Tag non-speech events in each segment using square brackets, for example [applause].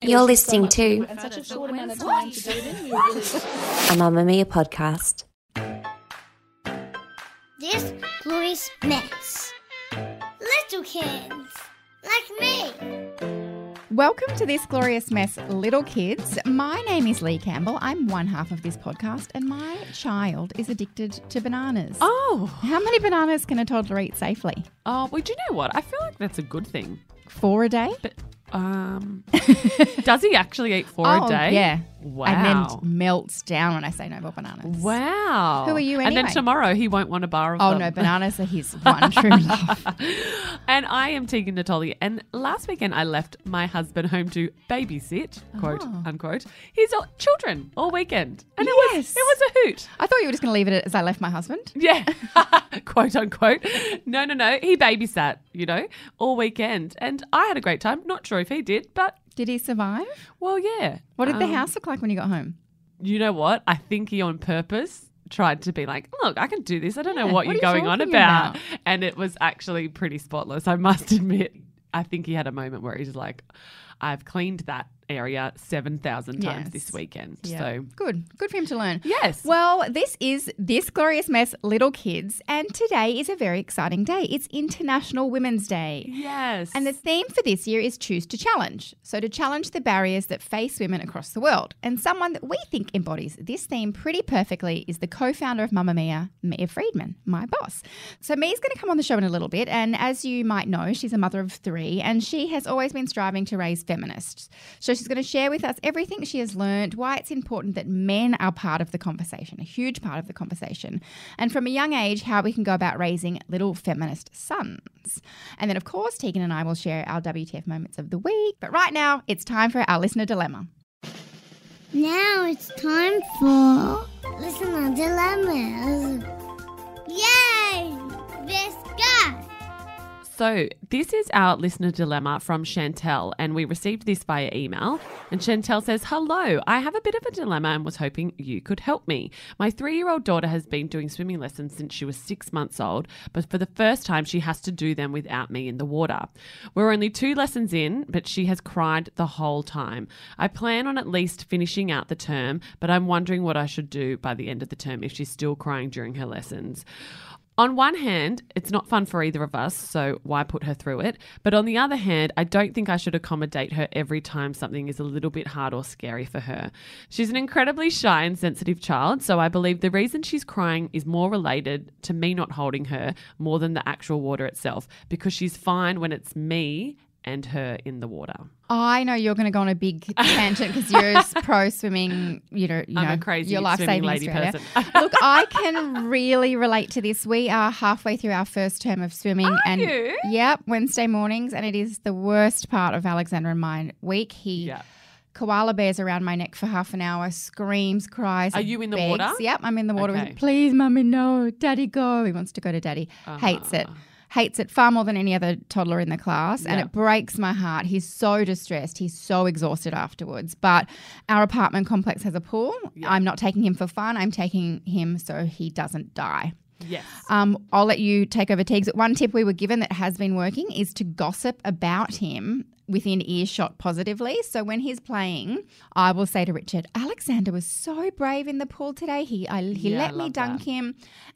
You're listening to a short amount of time to do it in. You really a Mamamia podcast. This glorious mess. Little kids, like me. Welcome to this glorious mess, little kids. My name is Leigh Campbell. I'm one half of this podcast, and my child is addicted to bananas. Oh, How many bananas can a toddler eat safely? oh, well, do you know what? I feel like that's a good thing. Four a day? But um, [laughs] does he actually eat four oh, a day? Yeah. Wow. And then melts down when I say no more bananas. Wow. Who are you And then tomorrow he won't want a bar of Oh them. no, bananas are his [laughs] one true love. [laughs] and I am Tegan Natoli. And last weekend I left my husband home to babysit, quote Oh. unquote, his children all weekend. And it was it was a hoot. I thought you were just going to leave it as I left my husband. Yeah, [laughs] quote unquote. No, no, no. He babysat, you know, all weekend, and I had a great time. Not sure if he did, but Did he survive? well, yeah. What did the Um, house look like when you got home? You know what? I think he on purpose tried to be like, look, I can do this. I don't know what, what you're going on about. about? And it was actually pretty spotless. I must [laughs] admit. I think he had a moment where he's like, I've cleaned that area 7,000 times Yes. this weekend. Yeah. So, Good. Good for him to learn. yes. Well, this is This Glorious Mess Little Kids, and today is a very exciting day. It's International Women's Day. yes. And the theme for this year is Choose to Challenge. So, to challenge the barriers that face women across the world. And someone that we think embodies this theme pretty perfectly is the co founder of Mamamia, Mia Freedman, my boss. So, Mia's going to come on the show in a little bit. And as you might know, she's a mother of three, and she has always been striving to raise feminists. So, she's going to share with us everything she has learned, why it's important that men are part of the conversation, a huge part of the conversation, and from a young age, how we can go about raising little feminist sons. And then, of course, Tegan and I will share our WTF moments of the week. But right now, it's time for our listener dilemma. Now it's time for listener dilemmas. Yay! This. So, this is our listener dilemma from Chantel, and we received this via email. And Chantel says, Hello, I have a bit of a dilemma and was hoping you could help me. My three year old daughter has been doing swimming lessons since she was six months old, but for the first time, she has to do them without me in the water. We're only two lessons in, but she has cried the whole time. I plan on at least finishing out the term, but I'm wondering what I should do by the end of the term if she's still crying during her lessons. On one hand, it's not fun for either of us, so why put her through it? But on the other hand, I don't think I should accommodate her every time something is a little bit hard or scary for her. She's an incredibly shy and sensitive child, so I believe the reason she's crying is more related to me not holding her more than the actual water itself, because she's fine when it's me and her in the water. I know you're going to go on a big [laughs] tangent because you're a [laughs] pro swimming. You know, you I'm know, a crazy your life saving lady Australia. person. [laughs] Look, I can really relate to this. We are halfway through our first term of swimming, and you? yep, Wednesday mornings, and it is the worst part of Alexander and my week. He Yeah. koala bears around my neck for half an hour, screams, cries. Are you in the begs. water? Yep, I'm in the water. Okay. Please, mummy, no, daddy, go. He wants to go to daddy. Hates it. Ah. Hates it far more than any other toddler in the class, and it breaks my heart. He's so distressed. He's so exhausted afterwards. But our apartment complex has a pool. I'm not taking him for fun. I'm taking him so he doesn't die. Yes. Um, I'll let you take over, Teagues. One tip we were given that has been working is to gossip about him within earshot positively. So when he's playing, I will say to Richard, Alexander was so brave in the pool today. He I, he Yeah, let me dunk that. him,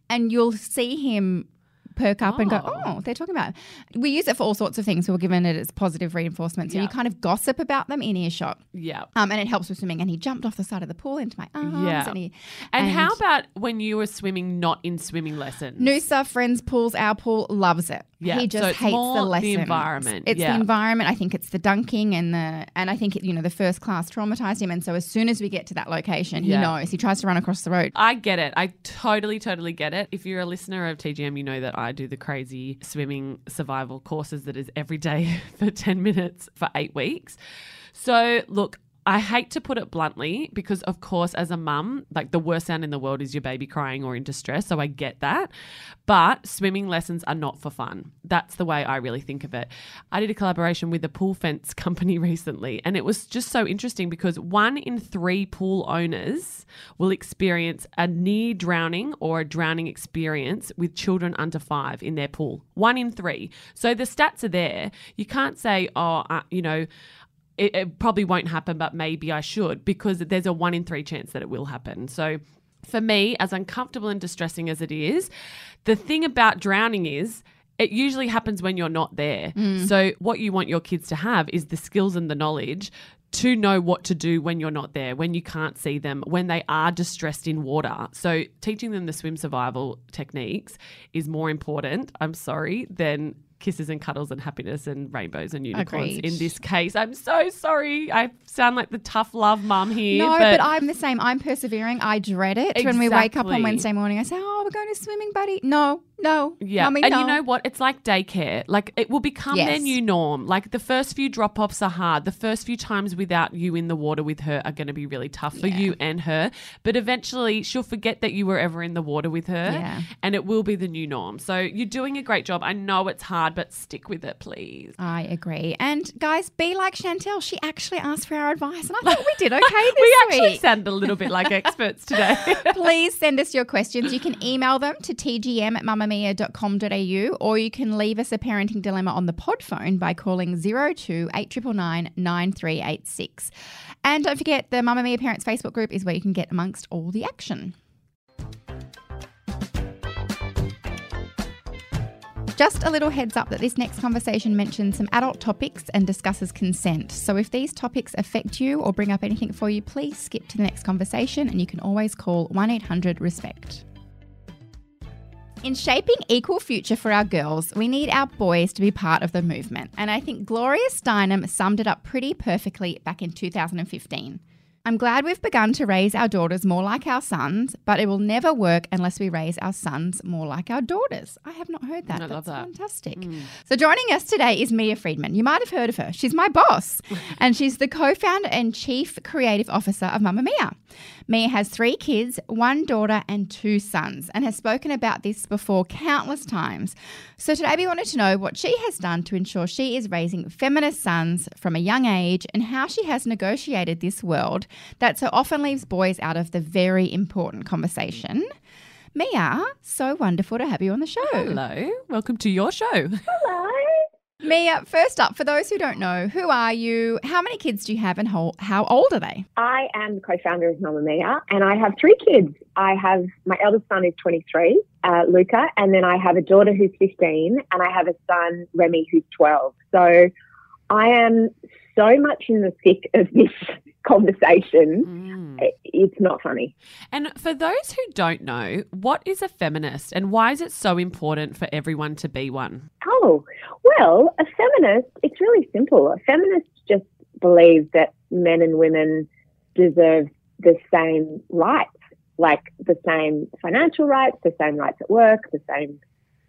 and you'll see him perk up and go, Oh. oh, they're talking about. It. We use it for all sorts of things. We're given it as positive reinforcement. So Yeah. you kind of gossip about them in earshot. Yeah. Um, and it helps with swimming. And he jumped off the side of the pool into my arms. Yeah. And, he, And, how about when you were swimming not in swimming lessons? Noosa Friends Pools, our pool loves it. Yeah, he just so hates the the environment, It's yeah. the environment. I think it's the dunking and the and I think it, you know the first class traumatized him. And so as soon as we get to that location, Yeah. he knows. He tries to run across the road. I get it. I totally, totally get it. If you're a listener of TGM, you know that I do the crazy swimming survival courses that is every day [laughs] for 10 minutes for eight weeks. So, look, I hate to put it bluntly because, of course, as a mum, like the worst sound in the world is your baby crying or in distress. So I get that. But swimming lessons are not for fun. That's the way I really think of it. I did a collaboration with a pool fence [laughs] company recently, and it was just so interesting because one in three pool owners will experience a near drowning or a drowning experience with children under five in their pool. One in three. So the stats are there. You can't say, oh, uh, you know, it, it probably won't happen, but maybe I should because there's a one in three chance that it will happen. So for me, as uncomfortable and distressing as it is, the thing about drowning is it usually happens when you're not there. Mm. So what you want your kids to have is the skills and the knowledge to know what to do when you're not there, when you can't see them, when they are distressed in water. So teaching them the swim survival techniques is more important, I'm sorry, than kisses and cuddles and happiness and rainbows and unicorns Agreed. in this case. I'm so sorry. I sound like the tough love mum here. No, but, I'm the same. I'm persevering. I dread it when we wake up on Wednesday morning. I say, "Oh, we're going to swimming, buddy." No, no, Yeah, Mummy, and no. you know what? It's like daycare. Like it will become their new norm. Like the first few drop offs are hard. The first few times without you in the water with her are going to be really tough for Yeah. you and her. But eventually, she'll forget that you were ever in the water with her, Yeah. and it will be the new norm. So you're doing a great job. I know it's hard, but stick with it, please. I agree. And guys, be like Chantel. She actually asked for our advice, and I thought we did [laughs] okay this we actually week. sounded a little bit like [laughs] experts today. Please send us your questions. You can email them to tgm at mamamia.com.au or you can leave us a parenting dilemma on the pod phone by calling 02 8999 9386. And don't forget, the Mamamia Parents Facebook group is where you can get amongst all the action. Just a little heads up that this next conversation mentions some adult topics and discusses consent. So if these topics affect you or bring up anything for you, please skip to the next conversation and you can always call 1 800 RESPECT. In shaping equal future for our girls, we need our boys to be part of the movement. And I think Gloria Steinem summed it up pretty perfectly back in 2015. I'm glad we've begun to raise our daughters more like our sons, but it will never work unless we raise our sons more like our daughters. I have not heard that. I That's love that. fantastic. Mm. So joining us today is Mia Freedman. You might have heard of her. She's my boss, [laughs] and she's the co-founder and chief creative officer of Mamamia. Mia has three kids, one daughter and two sons, and has spoken about this before countless times. So today we wanted to know what she has done to ensure she is raising feminist sons from a young age and how she has negotiated this world that so often leaves boys out of the very important conversation. Mia, so wonderful to have you on the show. Hello, welcome to your show. Mia, first up, for those who don't know, who are you? How many kids do you have and how, how old are they? I am the co-founder of Mamamia, and I have three kids. I have my eldest son is 23, uh, Luca, and then I have a daughter who's 15, and I have a son, Remy, who's 12. So I am so much in the thick of this [laughs] conversation. Mm. It's not funny. And for those who don't know, what is a feminist and why is it so important for everyone to be one? Oh, well, a feminist, it's really simple. A feminist just believes that men and women deserve the same rights, like the same financial rights, the same rights at work, the same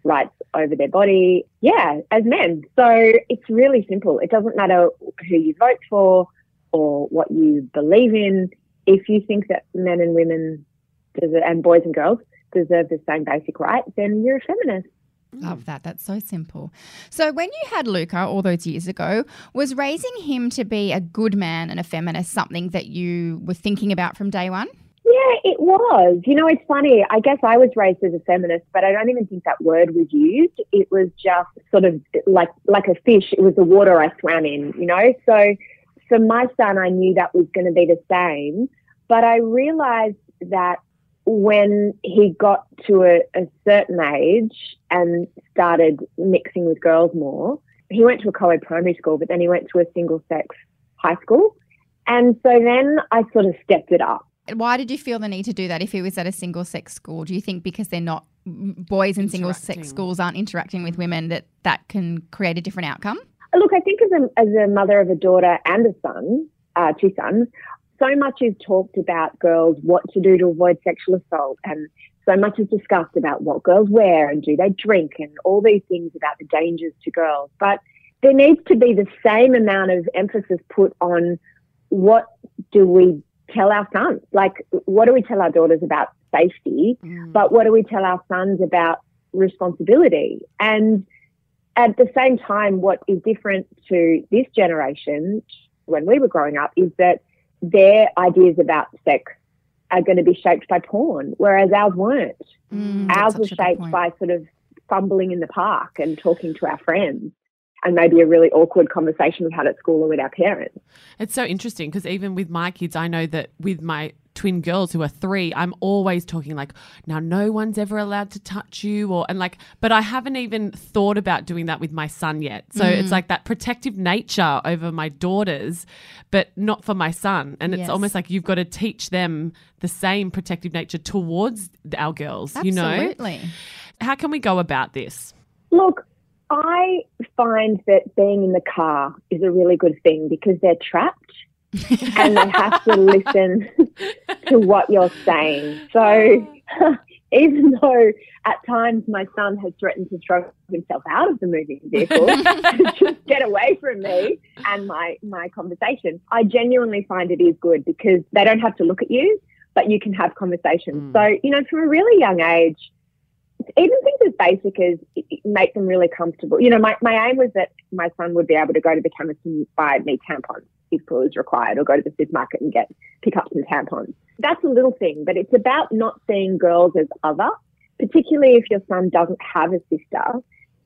rights over their body. Yeah, as men. So it's really simple. It doesn't matter who you vote for or what you believe in. If you think that men and women deserve, and boys and girls deserve the same basic rights, then you're a feminist. Love that. That's so simple. So, when you had Luca all those years ago, was raising him to be a good man and a feminist something that you were thinking about from day one? Yeah, it was. You know, it's funny. I guess I was raised as a feminist, but I don't even think that word was used. It was just sort of like like a fish. It was the water I swam in. You know, so for my son, I knew that was going to be the same. But I realized that when he got to a, a certain age and started mixing with girls more, he went to a co-ed primary school, but then he went to a single sex high school. And so then I sort of stepped it up. Why did you feel the need to do that if he was at a single sex school? Do you think because they're not boys in single sex schools aren't interacting with women that that can create a different outcome? Look, I think as a, as a mother of a daughter and a son, uh, two sons, so much is talked about girls, what to do to avoid sexual assault and so much is discussed about what girls wear and do they drink and all these things about the dangers to girls. But there needs to be the same amount of emphasis put on what do we tell our sons? Like, what do we tell our daughters about safety? But what do we tell our sons about responsibility? And at the same time, what is different to this generation when we were growing up is that their ideas about sex are going to be shaped by porn, whereas ours weren't. Mm, ours such was a good shaped by sort of fumbling in the park and talking to our friends and maybe a really awkward conversation we've had at school or with our parents. It's so interesting because even with my kids, I know that with my twin girls who are three, I'm always talking like, now no one's ever allowed to touch you, or and like, but I haven't even thought about doing that with my son yet. So Mm. it's like that protective nature over my daughters, but not for my son. And it's Yes. almost like you've got to teach them the same protective nature towards our girls. You know, Absolutely. how can we go about this? Look, I find that being in the car is a really good thing because they're trapped [laughs] and they have to listen [laughs] to what you're saying. So [laughs] even though at times my son has threatened to throw himself out of the moving vehicle to just get away from me and my, my conversation, I genuinely find it is good because they don't have to look at you, but you can have conversations. Mm. So, you know, from a really young age, even things as basic as make them really comfortable. You know, my, my aim was that my son would be able to go to the chemist and buy me tampons if it was required, or go to the supermarket and get pick up some tampons. That's a little thing, but it's about not seeing girls as other, particularly if your son doesn't have a sister.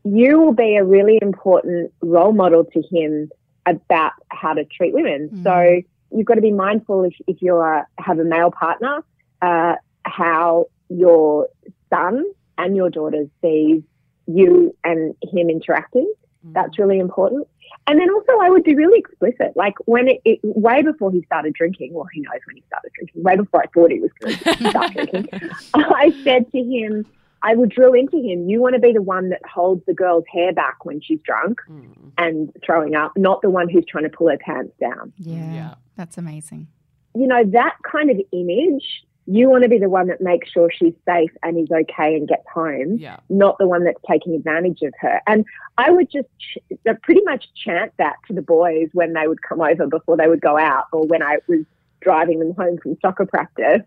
You will be a really important role model to him about how to treat women. Mm. So you've got to be mindful if, if you are, have a male partner, uh, how your son and your daughter sees you and him interacting. That's really important. And then also, I would be really explicit. Like when it, it way before he started drinking, well, he knows when he started drinking, way before I thought he was going [laughs] to start drinking, I said to him, I would drill into him, you want to be the one that holds the girl's hair back when she's drunk Mm. and throwing up, not the one who's trying to pull her pants down. Yeah, Yeah. that's amazing. You know, that kind of image, you want to be the one that makes sure she's safe and is okay and gets home Yeah. not the one that's taking advantage of her. And I would just ch- uh, pretty much chant that to the boys when they would come over before they would go out or when I was driving them home from soccer practice.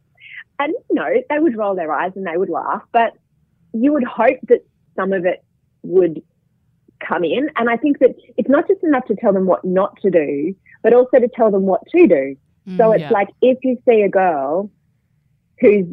And, you know, they would roll their eyes and they would laugh, but you would hope that some of it would come in. And I think that it's not just enough to tell them what not to do, but also to tell them what to do. So Mm. it's Yeah. like if you see a girl who's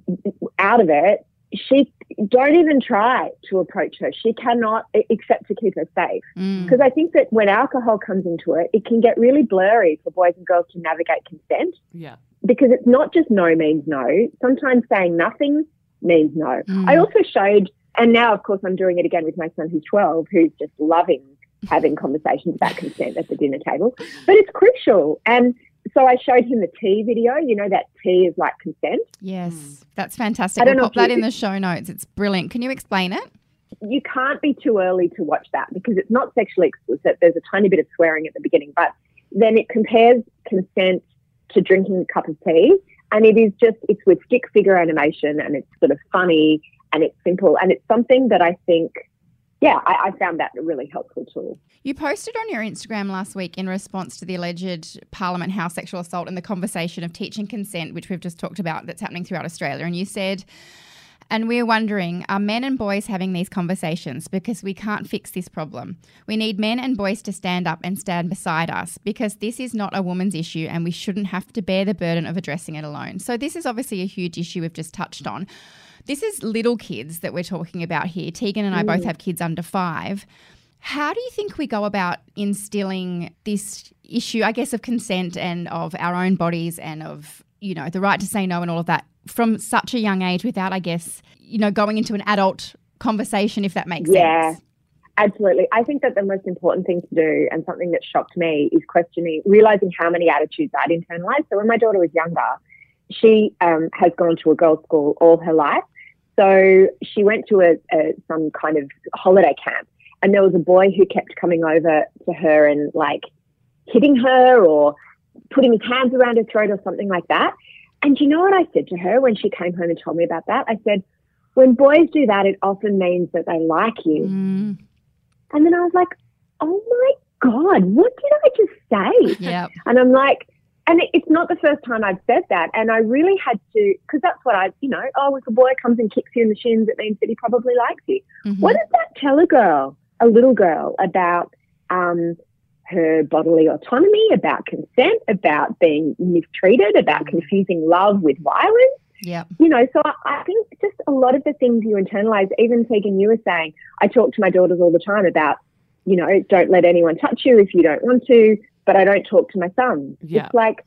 out of it, she don't even try to approach her. She cannot, except to keep her safe. Mm. Because I think that when alcohol comes into it, it can get really blurry for boys and girls to navigate consent. Yeah. Because it's not just no means no. Sometimes saying nothing means no. Mm. I also showed, and now of course I'm doing it again with my son who's 12, who's just loving having conversations about consent at the dinner table. But it's crucial. And so I showed him the T video. You know that T is like consent. Yes, hmm. that's fantastic. I don't We'll know pop if that you- in the show notes. It's brilliant. Can you explain it? you can't be too early to watch that because it's not sexually explicit. There's a tiny bit of swearing at the beginning, but then it compares consent to drinking a cup of tea. And it is just, it's with stick figure animation and it's sort of funny and it's simple. And it's something that I think, yeah, I, I found that a really helpful tool. You posted on your Instagram last week in response to the alleged Parliament House sexual assault and the conversation of teaching consent, which we've just talked about, that's happening throughout Australia. And you said, and we're wondering, are men and boys having these conversations? Because we can't fix this problem. We need men and boys to stand up and stand beside us because this is not a woman's issue and we shouldn't have to bear the burden of addressing it alone. So, this is obviously a huge issue we've just touched on. This is little kids that we're talking about here. Tegan and I both have kids under five. How do you think we go about instilling this issue, I guess, of consent and of our own bodies and of, you know, the right to say no and all of that from such a young age without, I guess, you know, going into an adult conversation, if that makes Yeah. sense? Absolutely. I think that the most important thing to do and something that shocked me is questioning, realizing how many attitudes I'd internalized. So when my daughter was younger, she um, has gone to a girls' school all her life. So she went to a, a some kind of holiday camp, and there was a boy who kept coming over to her and like hitting her or putting his hands around her throat or something like that. And you know what I said to her when she came home and told me about that? I said, when boys do that, it often means that they like you. Mm, And then I was like, oh my God, what did I just say? yep. And I'm like, and it, it's not the first time I've said that. And I really had to, because that's what I, you know, oh, if a boy comes and kicks you in the shins, it means that he probably likes you. Mhm. What does that tell a girl, a little girl, about um, her bodily autonomy, about consent, about being mistreated, about confusing love with violence? Yep. You know, so I, I think just a lot of the things you internalize, even Tegan, you were saying, I talk to my daughters all the time about, you know, don't let anyone touch you if you don't want to, but I don't talk to my sons. Yeah. It's like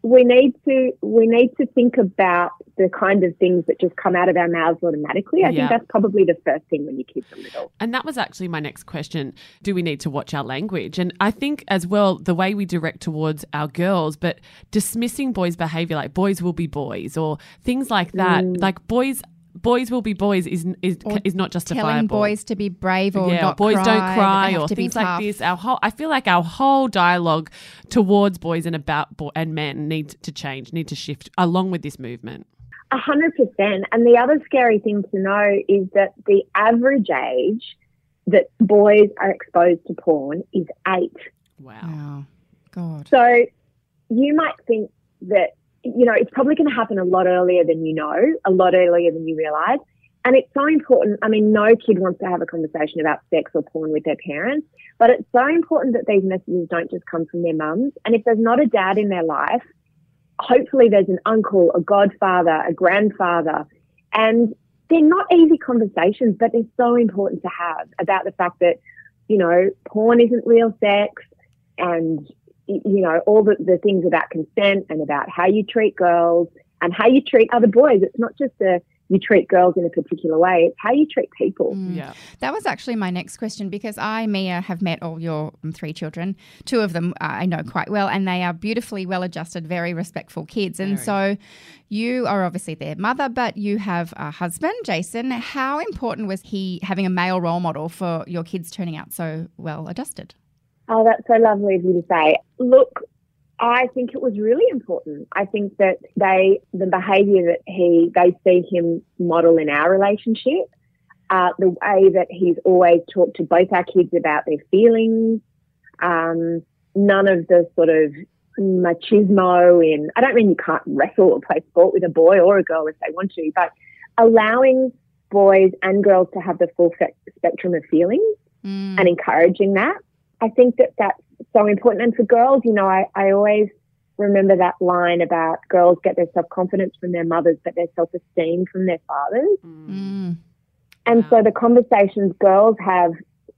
we need to we need to think about the kind of things that just come out of our mouths automatically. I Yeah. think that's probably the first thing when your kids are little. And that was actually my next question. Do we need to watch our language? And I think as well, the way we direct towards our girls, but dismissing boys' behavior, like boys will be boys or things like that, mm. like boys. Boys will be boys is is Or is not justifiable. Telling boys to be brave or yeah, not boys cry, don't cry or to be things like this. Our whole, I feel like our whole dialogue towards boys and about bo- and men need to change, need to shift along with this movement. A hundred percent. And the other scary thing to know is that the average age that boys are exposed to porn is eight. Wow. Oh, God. So you might think that, you know, it's probably going to happen a lot earlier than you know, a lot earlier than you realize. And it's so important. I mean, no kid wants to have a conversation about sex or porn with their parents, but it's so important that these messages don't just come from their mums. And if there's not a dad in their life, hopefully there's an uncle, a godfather, a grandfather. And they're not easy conversations, but they're so important to have about the fact that, you know, porn isn't real sex and, you know, all the, the things about consent and about how you treat girls and how you treat other boys. It's not just a, you treat girls in a particular way, it's how you treat people. Mm. Yeah. That was actually my next question because I, Mia, have met all your um, three children. Two of them uh, I know quite well, and they are beautifully well adjusted, very respectful kids. And Very. so you are obviously their mother, but you have a husband, Jason. How important was he having a male role model for your kids turning out so well adjusted? Oh, that's so lovely of you to say. Look, I think it was really important. I think that they, the behaviour that he, they see him model in our relationship, uh, the way that he's always talked to both our kids about their feelings, um, none of the sort of machismo in, I don't mean you can't wrestle or play sport with a boy or a girl if they want to, but allowing boys and girls to have the full spectrum of feelings Mm. and encouraging that. I think that that's so important. And for girls, you know, I, I always remember that line about girls get their self confidence from their mothers, but their self esteem from their fathers. Mm. And so the conversations girls have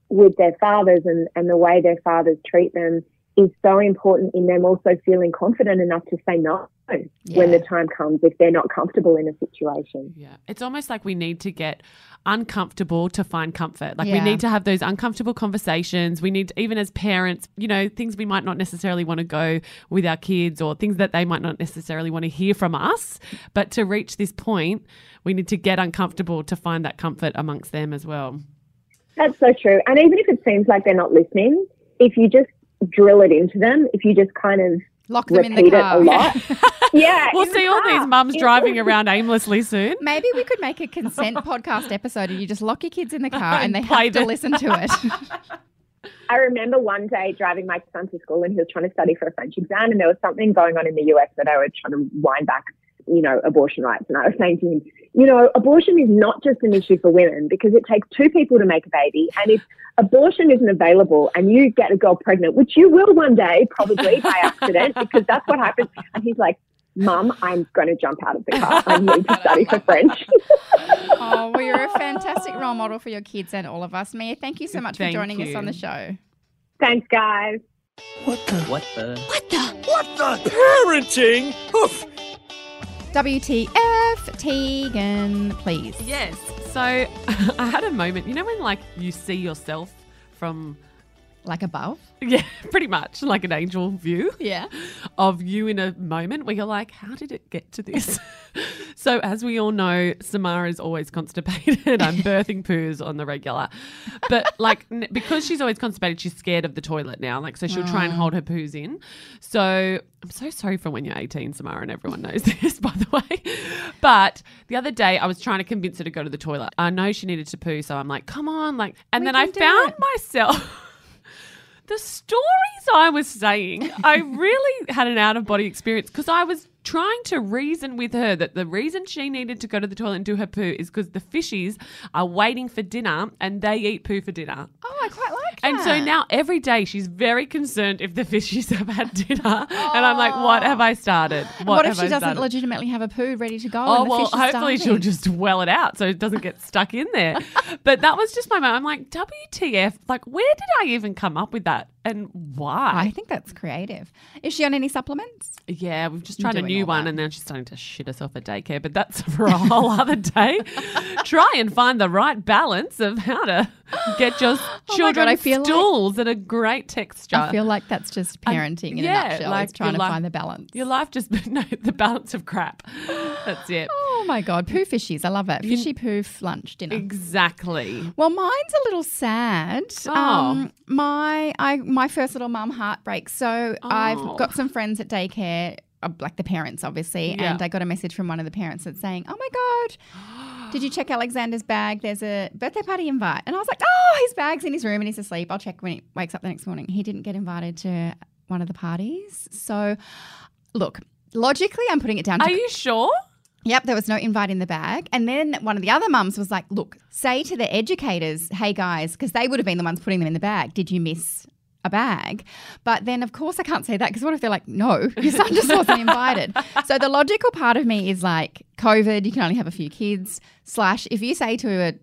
with their fathers and, and the way their fathers treat them is so important in them also feeling confident enough to say no when the time comes if they're not comfortable in a situation. Yeah. It's almost like we need to get uncomfortable to find comfort. Like we need to have those uncomfortable conversations. We need, even as parents, you know, things we might not necessarily want to go with our kids or things that they might not necessarily want to hear from us. But to reach this point, we need to get uncomfortable to find that comfort amongst them as well. That's so true. And even if it seems like they're not listening, if you just drill it into them, if you just kind of Lock them in repeat the it car. a lot, [laughs] yeah, We'll in the see all these mums driving around aimlessly soon. Maybe we could make a consent [laughs] podcast episode and you just lock your kids in the [laughs] car and they have to the- listen to it. I remember one day driving my son to school and he was trying to study for a French exam and there was something going on in the US that I was trying to wind back, you know, abortion rights. And I was saying to him, you know, abortion is not just an issue for women because it takes two people to make a baby. And if abortion isn't available and you get a girl pregnant, which you will one day, probably by [laughs] accident, because that's what happens. And he's like, Mum, I'm going to jump out of the car. I need to study for French. [laughs] oh, well, you're a fantastic role model for your kids and all of us. Mia, thank you so much Thank for joining us on the show. Thanks, guys. What the? What the? What the? What the? Parenting? Oof. WTF, Tegan, please. Yes. So [laughs] I had a moment, you know, when like you see yourself from, Like above? yeah, [laughs] pretty much like an angel view Yeah. of you in a moment where you're like, how did it get to this? [laughs] so as we all know, Samara is always constipated. [laughs] I'm birthing poos on the regular. But, like, n- because she's always constipated, she's scared of the toilet now. Like, so she'll try and ah. hold her poos in. So, I'm so sorry for when you're 18, Samara, and everyone knows [laughs] this, by the way. But the other day, I was trying to convince her to go to the toilet. I know she needed to poo. So, I'm like, come on. Like, and We then I can do found it. myself. [laughs] the stories I was saying, I really had an out of body experience because I was trying to reason with her that the reason she needed to go to the toilet and do her poo is because the fishies are waiting for dinner and they eat poo for dinner. Oh, I quite like And so now every day she's very concerned if the [laughs] fishies have had dinner. And I'm like, what have I started? What, What, if she I doesn't started? legitimately have a poo ready to go? Oh and the well, hopefully she'll just well it out so it doesn't get stuck in there. [laughs] but that was just my moment. I'm like, WTF? Like, where did I even come up with that, and why? I think that's creative. Is she on any supplements? yeah, we've just tried a new one, that. and now she's starting to shit herself at daycare. But that's [laughs] for a whole other day. [laughs] Try and find the right balance of how to get your [gasps] Oh children God, I feel like- stools that are great texture. I feel like that's just I- parenting in yeah, a nutshell. like It's trying to life- find the balance. Your life just [laughs] no the balance of crap. That's it. Oh my god, poo fishies! I love it. Fishy poof lunch dinner. Exactly. Well, mine's a little sad. Oh. Um, my I my first little mum heartbreak. So Oh. I've got some friends at daycare, uh, like the parents, obviously, Yeah. and I got a message from one of the parents that's saying, "Oh my god, did you check Alexander's bag? There's a birthday party invite." And I was like, "Oh, his bag's in his room and he's asleep. I'll check when he wakes up the next morning." He didn't get invited to one of the parties. So, look, logically, I'm putting it down to Are you sure? Yep, there was no invite in the bag. And then one of the other mums was like, look, say to the educators, hey guys, because they would have been the ones putting them in the bag, did you miss a bag? But then, of course, I can't say that because what if they're like, no, your son just wasn't [laughs] invited? so the logical part of me is like, COVID, you can only have a few kids, slash, if you say to a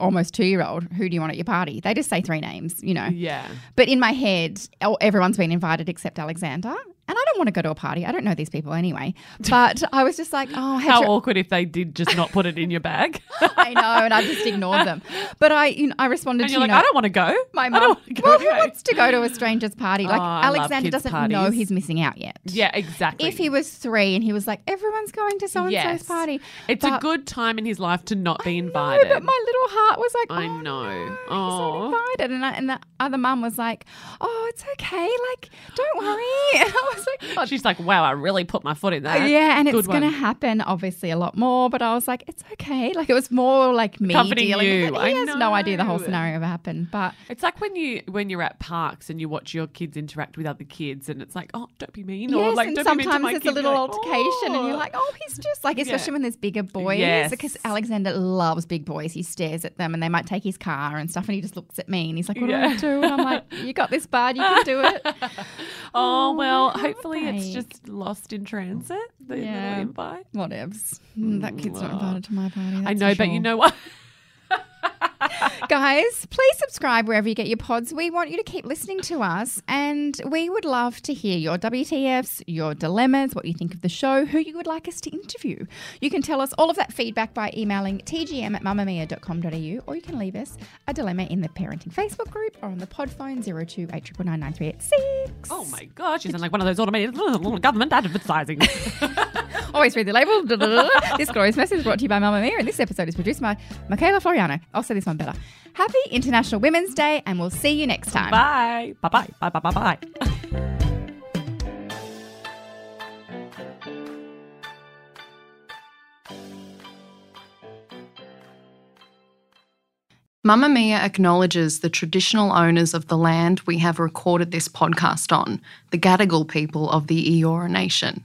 almost two year old, who do you want at your party? They just say three names, you know. Yeah. But in my head, oh, everyone's been invited except Alexander. And I don't want to go to a party. I don't know these people anyway. But I was just like, oh, How awkward if they did just not put it in your bag. [laughs] I know, and I just ignored them. But I, you know, I responded and to you like, know, I don't want to go. my mum. want to [laughs] go Well, who wants to go to a stranger's party? Like Oh, Alexander doesn't know he's missing out yet. Yeah, exactly. If he was three and he was like, everyone's going to so and Yes. so's party, it's a good time in his life to not be I know, invited. but my little heart was like, I oh, know. no, he's Oh. not invited. And, I, and the other mum was like, oh, it's okay. Like, don't worry. [laughs] I was like, She's like, wow, I really put my foot in that. yeah, and Good it's going to happen obviously a lot more. But I was like, it's okay. Like it was more like me Comforting dealing you. with it. I He has no idea the whole scenario ever happened. But It's like when you when you're at parks and you watch your kids interact with other kids, and it's like, oh, don't be mean, or yes, like, and don't be mean to sometimes my it's kid. a little like, altercation, and you're "Oh." like, oh, he's just like, especially Yeah. when there's bigger boys. Yes. Because Alexander loves big boys. He stares at them, and they might take his car and stuff, and he just looks at me, and he's like, what Yeah. do I do? And I'm like, you got this, bud. You can do it. [laughs] oh well, hopefully it's just lost in transit. The Yeah. little invite. Whatevs. Mm, that kid's not invited to my party. I know, for but you know what? [laughs] Guys, please subscribe wherever you get your pods. We want you to keep listening to us, and we would love to hear your WTFs, your dilemmas, what you think of the show, who you would like us to interview. You can tell us all of that feedback by emailing tgm at mamamia.com.au, or you can leave us a dilemma in the parenting Facebook group or on the pod phone 02 Oh my gosh, you sound like one of those automated [laughs] government advertising. [laughs] Always read the label. [laughs] this glorious message is brought to you by Mamamia, and this episode is produced by Michaela Floriano. I'll say this one better. Happy International Women's Day, and we'll see you next time. bye. Bye bye. Bye bye bye bye. Mamamia acknowledges the traditional owners of the land we have recorded this podcast on, the Gadigal people of the Eora Nation.